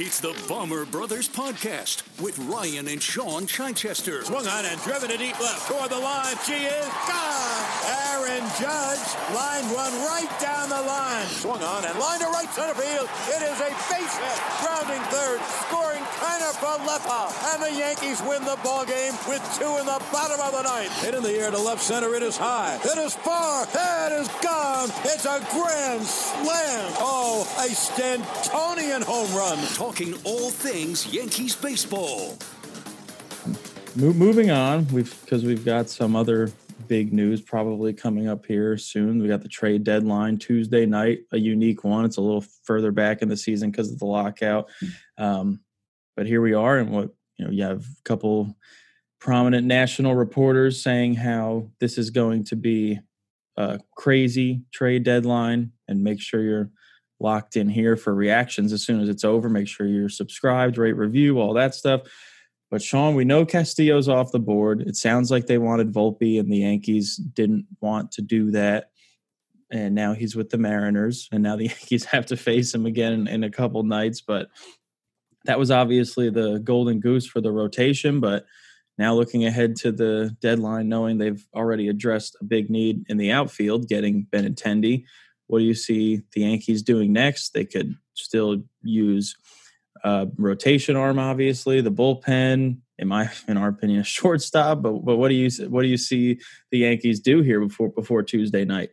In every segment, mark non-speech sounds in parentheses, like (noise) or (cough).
It's the Bomber Brothers Podcast with Ryan and Sean Chichester. Swung on and driven to deep left toward the line. She is gone. Aaron Judge lined one right down the line. Swung on and lined to right center field. It is a base hit. Grounding third. Scoring Kiner-Falefa. And the Yankees win the ball game with two in the bottom of the ninth. Hit in the air to left center. It is high. It is far. It is gone. It's a grand slam. Oh, a Stantonian home run. Talking all things Yankees baseball. Mo- moving on, we've because we've got some other big news probably coming up here soon. We got the trade deadline Tuesday night, a unique one. It's a little further back in the season because of the lockout, um, but here we are, and what you know, you have a couple prominent national reporters saying how this is going to be a crazy trade deadline, and make sure you're locked in here for reactions as soon as it's over. Make sure you're subscribed, rate, review, all that stuff. But Sean, we know Castillo's off the board. It sounds like they wanted Volpe, and the Yankees didn't want to do that. And now he's with the Mariners, and now the (laughs) Yankees have to face him again in, a couple nights. But that was obviously the golden goose for the rotation. But now looking ahead to the deadline, knowing they've already addressed a big need in the outfield, getting Benintendi, what do you see the Yankees doing next? They could still use uh, rotation arm, obviously the bullpen. In my, (laughs) in our opinion, a shortstop. But but what do you what do you see the Yankees do here before before Tuesday night?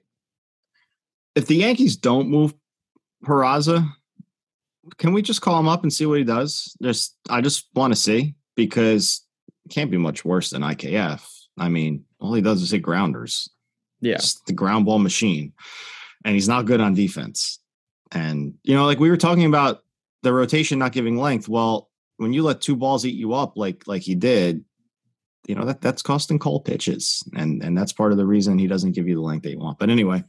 If the Yankees don't move Peraza, can we just call him up and see what he does? Just I just want to see because it can't be much worse than IKF. I mean, all he does is hit grounders. Yeah, it's the ground ball machine and he's not good on defense. And you know, like we were talking about the rotation not giving length. Well, when you let two balls eat you up like like he did, you know that that's costing Cole pitches, and and that's part of the reason he doesn't give you the length that you want. But anyway,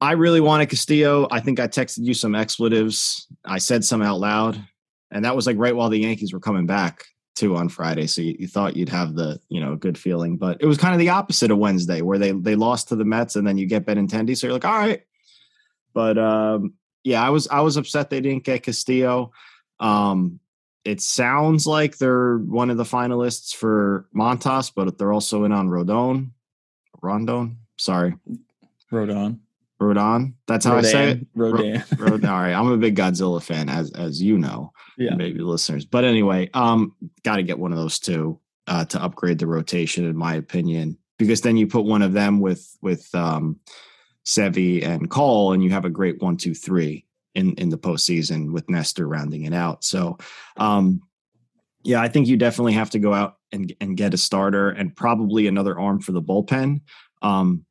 I really wanted Castillo. I think I texted you some expletives. I said some out loud, and that was like right while the Yankees were coming back too on Friday. So you, you, thought you'd have the you know good feeling, but it was kind of the opposite of Wednesday, where they they lost to the Mets, and then you get Benintendi. So you're like, all right, but um, yeah, I was I was upset they didn't get Castillo. Um, it sounds like they're one of the finalists for Montas, but they're also in on Rodon. Rondon, sorry, Rodon. Rodon. That's how Rodan. I say it. Rodan. Rodon. All right, I'm a big Godzilla fan, as as you know, yeah. maybe listeners. But anyway, um, got to get one of those two uh, to upgrade the rotation, in my opinion, because then you put one of them with with um, Sevy and Cole, and you have a great one, two, three in in the postseason with Nestor rounding it out. So, um, yeah, I think you definitely have to go out and and get a starter and probably another arm for the bullpen. Um,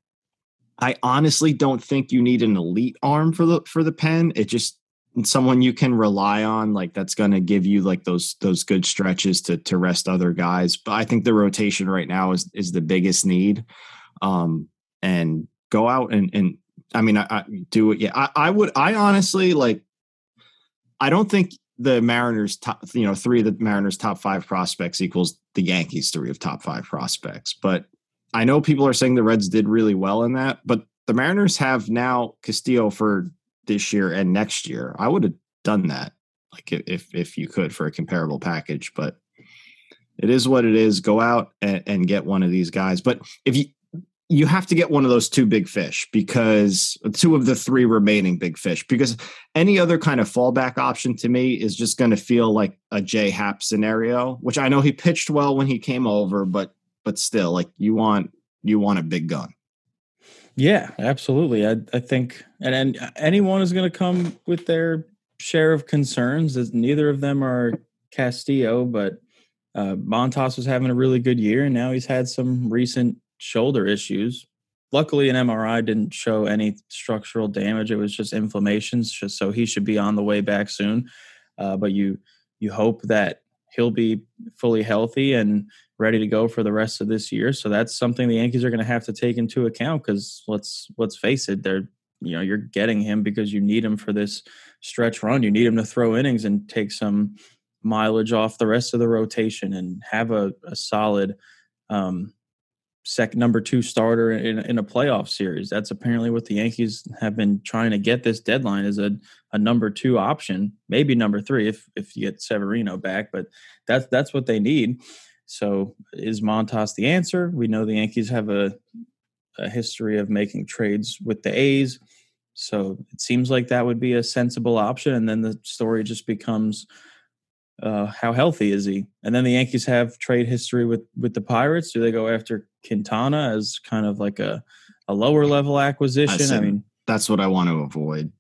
I honestly don't think you need an elite arm for the for the pen. It just someone you can rely on, like that's going to give you like those those good stretches to to rest other guys. But I think the rotation right now is is the biggest need. Um, and go out and and I mean, I, I do it. Yeah, I, I would. I honestly like. I don't think the Mariners top, you know, three of the Mariners top five prospects equals the Yankees three of top five prospects. But I know people are saying the Reds did really well in that, but the Mariners have now Castillo for this year and next year. I would have done that, like if if you could for a comparable package, but It is what it is. Go out and, and get one of these guys. But if you you have to get one of those two big fish because two of the three remaining big fish because any other kind of fallback option to me is just going to feel like a J Happ scenario, which I know he pitched well when he came over, but but still like you want you want a big gun. Yeah, absolutely. I I think and, and anyone is going to come with their share of concerns as neither of them are Castillo, but uh, Montas was having a really good year and now he's had some recent shoulder issues. Luckily, an MRI didn't show any structural damage. It was just inflammation, so he should be on the way back soon. Uh, but you you hope that he'll be fully healthy and ready to go for the rest of this year. So that's something the Yankees are going to have to take into account because let's let's face it, they're you know you're getting him because you need him for this stretch run. You need him to throw innings and take some mileage off the rest of the rotation and have a, a solid um, second number two starter in, in a playoff series. That's apparently what the Yankees have been trying to get this deadline is a, a number two option, maybe number three if if you get Severino back, but that's that's what they need. So is Montas the answer? We know the Yankees have a a history of making trades with the A's. So it seems like that would be a sensible option. And then the story just becomes uh, how healthy is he? And then the Yankees have trade history with with the Pirates. Do they go after Quintana as kind of like a a lower level acquisition? I, I mean, that's what I want to avoid.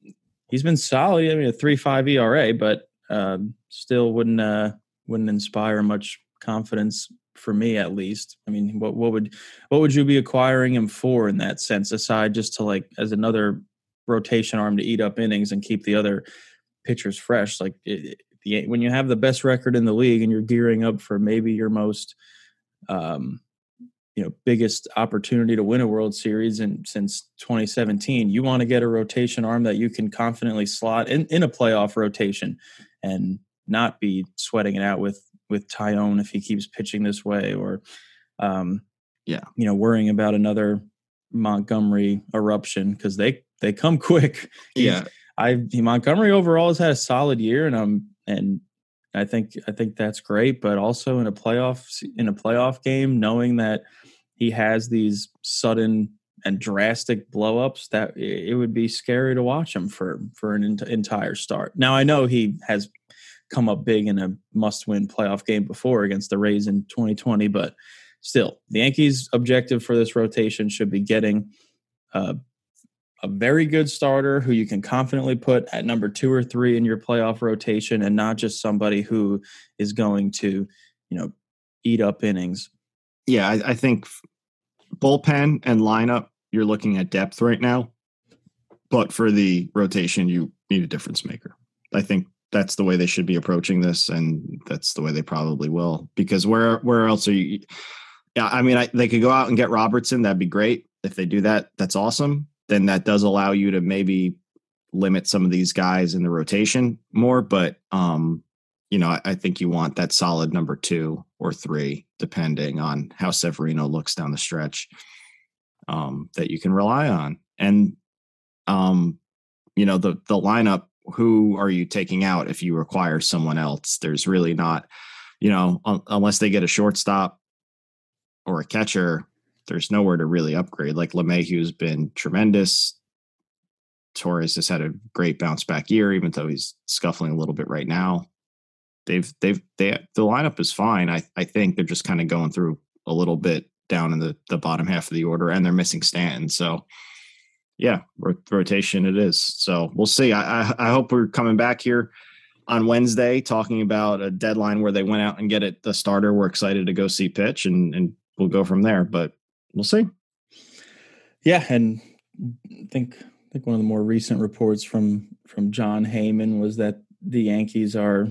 He's been solid. I mean, a three five ERA, but uh, still wouldn't uh, wouldn't inspire much confidence for me at least. I mean, what what would what would you be acquiring him for in that sense, aside just to like as another rotation arm to eat up innings and keep the other pitchers fresh? Like it, the when you have the best record in the league and you're gearing up for maybe your most um, you know biggest opportunity to win a World Series and since 2017, you want to get a rotation arm that you can confidently slot in, in a playoff rotation and not be sweating it out with with Taillon if he keeps pitching this way or um, yeah you know worrying about another Montgomery eruption because they they come (laughs) quick. Yeah. I Montgomery overall has had a solid year, and I'm and I think I think that's great. But also in a playoff in a playoff game, knowing that he has these sudden and drastic blowups, that it would be scary to watch him for for an ent- entire start. Now I know he has come up big in a must-win playoff game before against the Rays in 2020, but still, the Yankees' objective for this rotation should be getting uh, a very good starter who you can confidently put at number two or three in your playoff rotation and not just somebody who is going to, you know, eat up innings. Yeah, I, I think bullpen and lineup, you're looking at depth right now. But for the rotation, you need a difference maker. I think that's the way they should be approaching this, and that's the way they probably will. Because where where else are you? Yeah, I mean, I, they could go out and get Robertson. That'd be great if they do that. That's awesome then that does allow you to maybe limit some of these guys in the rotation more. But um, you know, I, I, think you want that solid number two or three, depending on how Severino looks down the stretch, um, that you can rely on. And um, you know, the the lineup, who are you taking out if you require someone else? There's really not, you know, un- unless they get a shortstop or a catcher, there's nowhere to really upgrade. Like LeMahieu's been tremendous. Torres has had a great bounce back year, even though he's scuffling a little bit right now. They've they've they the lineup is fine. I I think they're just kind of going through a little bit down in the the bottom half of the order, and they're missing Stanton. So yeah, rotation it is. So we'll see. I, I I hope we're coming back here on Wednesday talking about a deadline where they went out and get it the starter. We're excited to go see pitch and and we'll go from there. But we'll see. Yeah, and I think I think one of the more recent reports from from Jon Heyman was that the Yankees are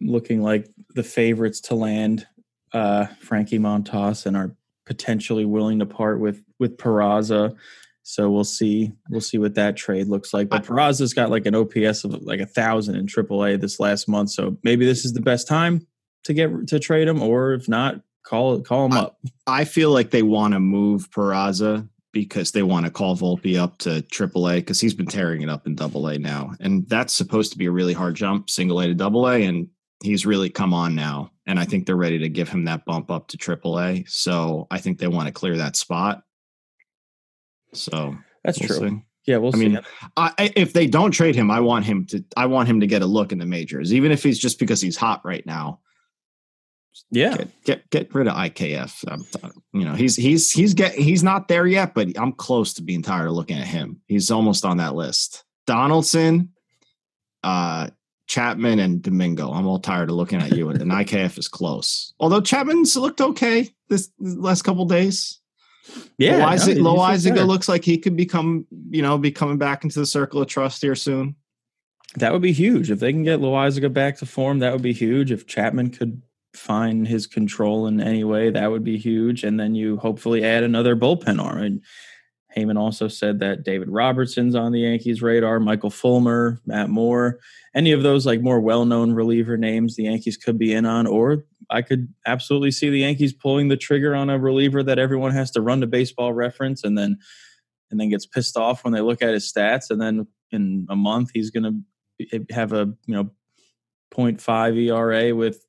looking like the favorites to land uh, Frankie Montas and are potentially willing to part with with Peraza. So we'll see. We'll see what that trade looks like. But Peraza's got like an OPS of like a thousand in AAA this last month. So maybe this is the best time to get to trade him, or if not, Call call him I, up. I feel like they want to move Peraza because they want to call Volpe up to AAA because he's been tearing it up in Double A now, and that's supposed to be a really hard jump, single A to Double A, and he's really come on now, and I think they're ready to give him that bump up to AAA. So I think they want to clear that spot. So That's we'll true. see. Yeah, we'll I see. mean, I, if they don't trade him, I want him to. I want him to get a look in the majors, even if he's just because he's hot right now. Yeah, Get get get rid of IKF. I'm you know, he's he's he's get he's not there yet, but I'm close to being tired of looking at him. He's almost on that list. Donaldson, uh, Chapman, and Domingo. I'm all tired of looking at you, and, and IKF is close. Although Chapman's looked okay this, this last couple days. yeah. no, Loaisiga, looked Loaisiga better. looks like he could become, you know, be coming back into the circle of trust here soon. That would be huge if they can get Loaisiga back to form. That would be huge. If Chapman could find his control in any way, that would be huge. And then you hopefully add another bullpen arm. And Heyman also said that David Robertson's on the Yankees' radar, Michael Fulmer, Matt Moore, any of those like more well-known reliever names the Yankees could be in on, or I could absolutely see the Yankees pulling the trigger on a reliever that everyone has to run to baseball reference and then and then gets pissed off when they look at his stats and then in a month he's going to have a you know 0.5 ERA with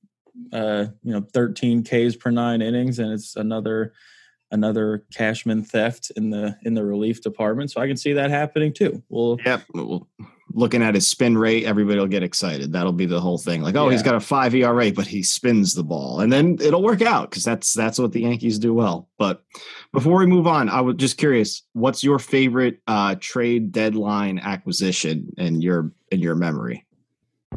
uh you know 13 Ks per 9 innings and it's another another Cashman theft in the in the relief department so I can see that happening too. Well Yep. Well, looking at his spin rate, everybody will get excited. That'll be the whole thing. Like, oh, he's got a five ERA, but he spins the ball, and then it'll work out because that's that's what the Yankees do well. But before we move on, I was just curious, what's your favorite uh, trade deadline acquisition in your in your memory?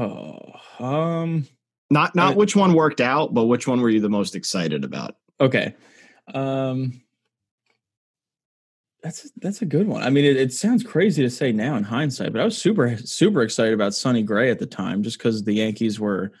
Oh um Not not I- which one worked out, but which one were you the most excited about? Okay. Um that's that's a good one. I mean, it, it sounds crazy to say now in hindsight, but I was super super excited about Sonny Gray at the time, just because the Yankees were,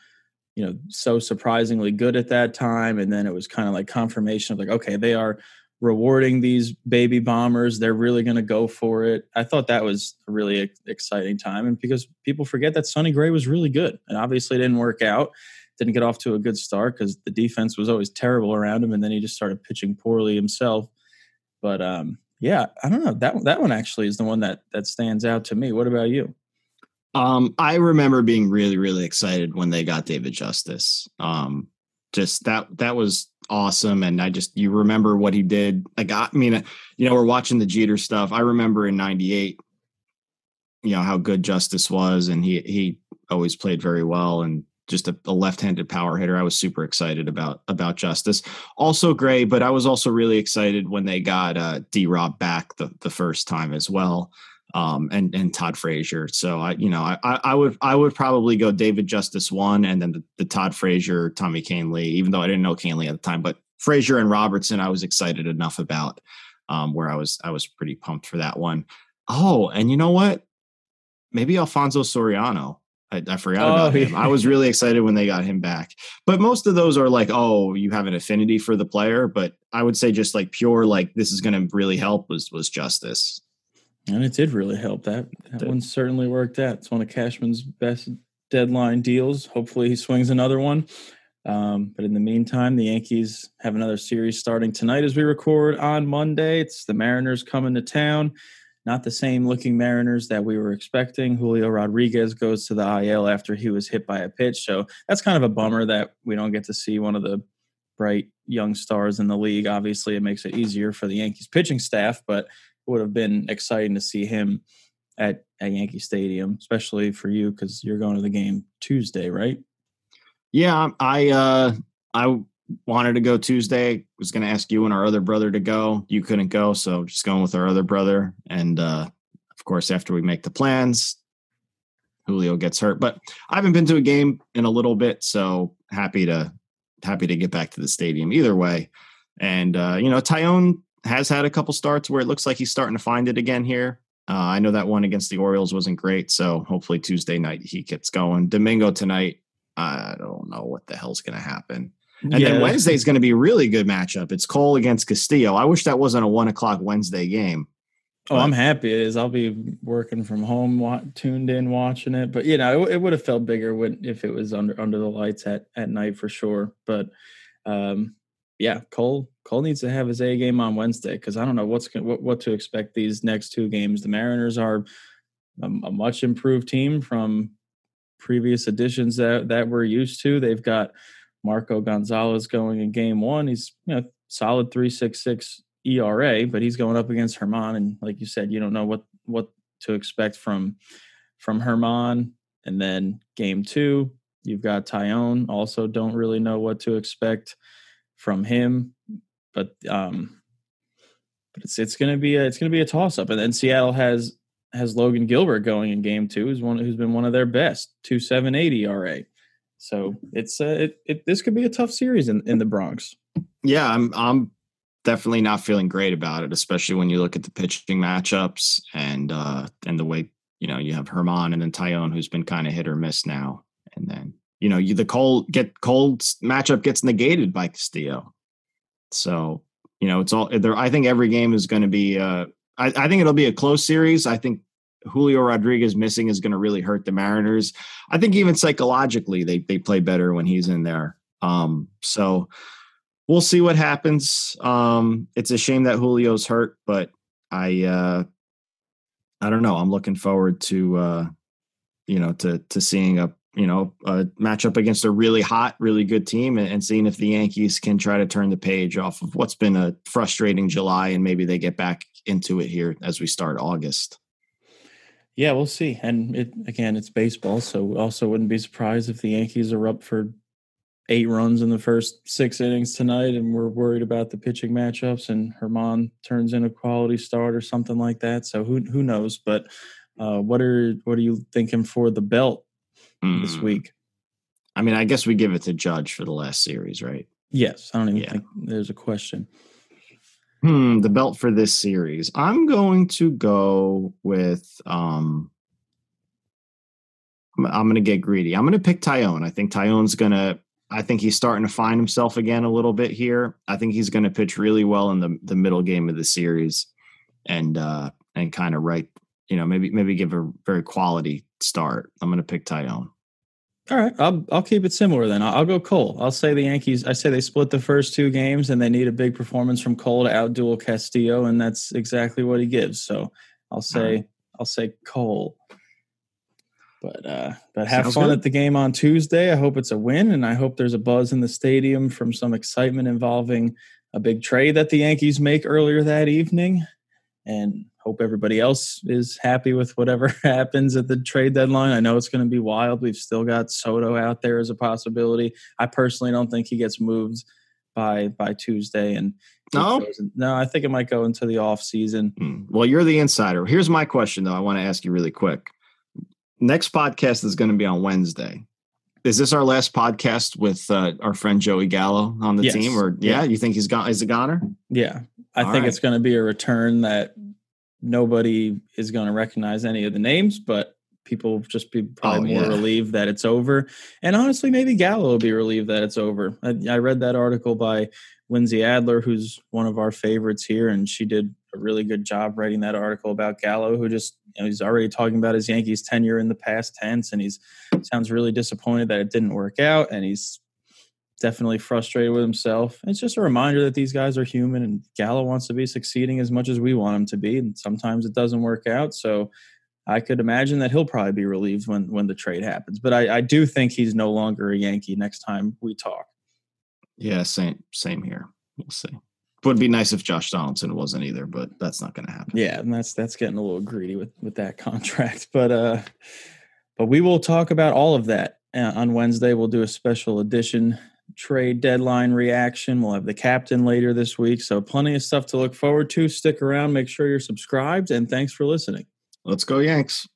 you know, so surprisingly good at that time, and then it was kind of like confirmation of like, okay, they are rewarding these baby bombers. They're really going to go for it. I thought that was a really exciting time, and because people forget that Sonny Gray was really good, and obviously didn't work out. Didn't get off to a good start because the defense was always terrible around him, and then he just started pitching poorly himself. But um, yeah, I don't know that that one actually is the one that that stands out to me. What about you? Um, I remember being really, really excited when they got David Justice. Um, just that that was awesome, and I just you remember what he did. Like I mean, you know, we're watching the Jeter stuff. I remember in '98, you know how good Justice was, and he he always played very well, and just a, a left-handed power hitter. I was super excited about about Justice. Also Gray, but I was also really excited when they got uh, D Rob back the the first time as well um, and and Todd Frazier. So I, you know, I, I would I would probably go David Justice one, and then the, the Todd Frazier, Tommy Kahnle. Even though I didn't know Canley at the time, but Frazier and Robertson, I was excited enough about. Um, where I was I was pretty pumped for that one. Oh, and you know what? Maybe Alfonso Soriano. I, I forgot Oh, about (laughs) him. yeah. I was really excited when they got him back. But most of those are like, oh, you have an affinity for the player. But I would say just like pure, like this is going to really help was was Justice. And it did really help. That that one certainly worked out. It's one of Cashman's best deadline deals. Hopefully, he swings another one. Um, but in the meantime, the Yankees have another series starting tonight as we record on Monday. It's the Mariners coming to town. Not the same looking Mariners that we were expecting. Julio Rodriguez goes to the IL after he was hit by a pitch. So that's kind of a bummer that we don't get to see one of the bright young stars in the league. Obviously, it makes it easier for the Yankees pitching staff, but would have been exciting to see him at at Yankee Stadium, especially for you because you're going to the game Tuesday, right? Yeah, I uh, I wanted to go Tuesday. Was going to ask you and our other brother to go. You couldn't go, so just going with our other brother. And uh, of course, after we make the plans, Julio gets hurt. But I haven't been to a game in a little bit, so happy to happy to get back to the stadium either way. And uh, you know, Taillon has had a couple starts where it looks like he's starting to find it again here. Uh, I know that one against the Orioles wasn't great, so hopefully Tuesday night he gets going. Domingo tonight, I don't know what the hell's going to happen. And yeah. then Wednesday's going to be a really good matchup. It's Cole against Castillo. I wish that wasn't a one o'clock Wednesday game. Oh, I'm happy it is. I'll be working from home, tuned in, watching it. But you know, it, it would have felt bigger when, if it was under under the lights at at night for sure. But um, yeah, Cole Cole needs to have his A game on Wednesday because I don't know what's what, what to expect these next two games. The Mariners are a, a much improved team from previous editions that that we're used to. They've got Marco Gonzales going in game one. He's you know solid three six six ERA, but he's going up against Germán, and like you said, you don't know what what to expect from from Germán. And then game two, you've got Taillon. Also, don't really know what to expect from him, but um, but it's it's gonna be a, it's gonna be a toss up. And then Seattle has has Logan Gilbert going in game two, who's one who's been one of their best, two seven eight ERA. So it's uh, it, it this could be a tough series in, in the Bronx. Yeah, I'm I'm definitely not feeling great about it, especially when you look at the pitching matchups and uh and the way you know you have Germán and then Taillon, who's been kind of hit or miss now, and then you know you the cold get cold matchup gets negated by Castillo. So you know it's all there. I think every game is going to be. uh I, I think it'll be a close series. I think Julio Rodriguez missing is going to really hurt the Mariners. I think even psychologically they they play better when he's in there. Um, so we'll see what happens. Um, it's a shame that Julio's hurt, but I uh, I don't know. I'm looking forward to uh, you know to to seeing a you know a matchup against a really hot, really good team, and, and seeing if the Yankees can try to turn the page off of what's been a frustrating July, and maybe they get back into it here as we start August. Yeah, we'll see. And it again, it's baseball, so also wouldn't be surprised if the Yankees are up for eight runs in the first six innings tonight, and we're worried about the pitching matchups, and Germán turns in a quality start or something like that. So who who knows? But uh, what are what are you thinking for the belt mm. this week? I mean, I guess we give it to Judge for the last series, right? Yes, I don't even yeah. think there's a question. Hmm, the belt for this series. I'm going to go with um I'm, I'm going to get greedy. I'm going to pick Taillon. I think Taillon's going to I think he's starting to find himself again a little bit here. I think he's going to pitch really well in the the middle game of the series and uh and kind of right, you know, maybe maybe give a very quality start. I'm going to pick Taillon. All right, I'll I'll keep it similar then. I'll, I'll, go Cole. I'll say the Yankees. I say they split the first two games, and they need a big performance from Cole to outduel Castillo, and that's exactly what he gives. So I'll say right. I'll say Cole. But uh, but have Sounds fun good. at the game on Tuesday. I hope it's a win, and I hope there's a buzz in the stadium from some excitement involving a big trade that the Yankees make earlier that evening. And hope everybody else is happy with whatever (laughs) happens at the trade deadline. I know it's going to be wild. We've still got Soto out there as a possibility. I personally don't think he gets moved by by Tuesday and no no I think it might go into the off season. Hmm. Well, you're the insider. Here's my question though. I want to ask you really quick. Next podcast is going to be on Wednesday. Is this our last podcast with uh, our friend Joey Gallo on the yes. team or yeah, yeah, you think he's gone is a goner? Yeah. I All think right. it's going to be a return that nobody is going to recognize any of the names, but people just be probably oh, more yeah. relieved that it's over. And honestly, maybe Gallo will be relieved that it's over. I, I, read that article by Lindsey Adler, who's one of our favorites here, and she did a really good job writing that article about Gallo, who just you know, he's already talking about his Yankees tenure in the past tense, and he's sounds really disappointed that it didn't work out, and he's definitely frustrated with himself. It's just a reminder that these guys are human and Gallo wants to be succeeding as much as we want him to be. And sometimes it doesn't work out. So I could imagine that he'll probably be relieved when, when the trade happens. But I, I do think he's no longer a Yankee next time we talk. Yeah, same same here. We'll see. Would be nice if Josh Donaldson wasn't either, but that's not going to happen. Yeah, and that's that's getting a little greedy with with that (laughs) contract. But uh, but we will talk about all of that uh, on Wednesday. We'll do a special edition trade deadline reaction. We'll have the captain later this week, so plenty of stuff to look forward to. Stick around. Make sure you're subscribed, and thanks for listening. Let's go Yanks.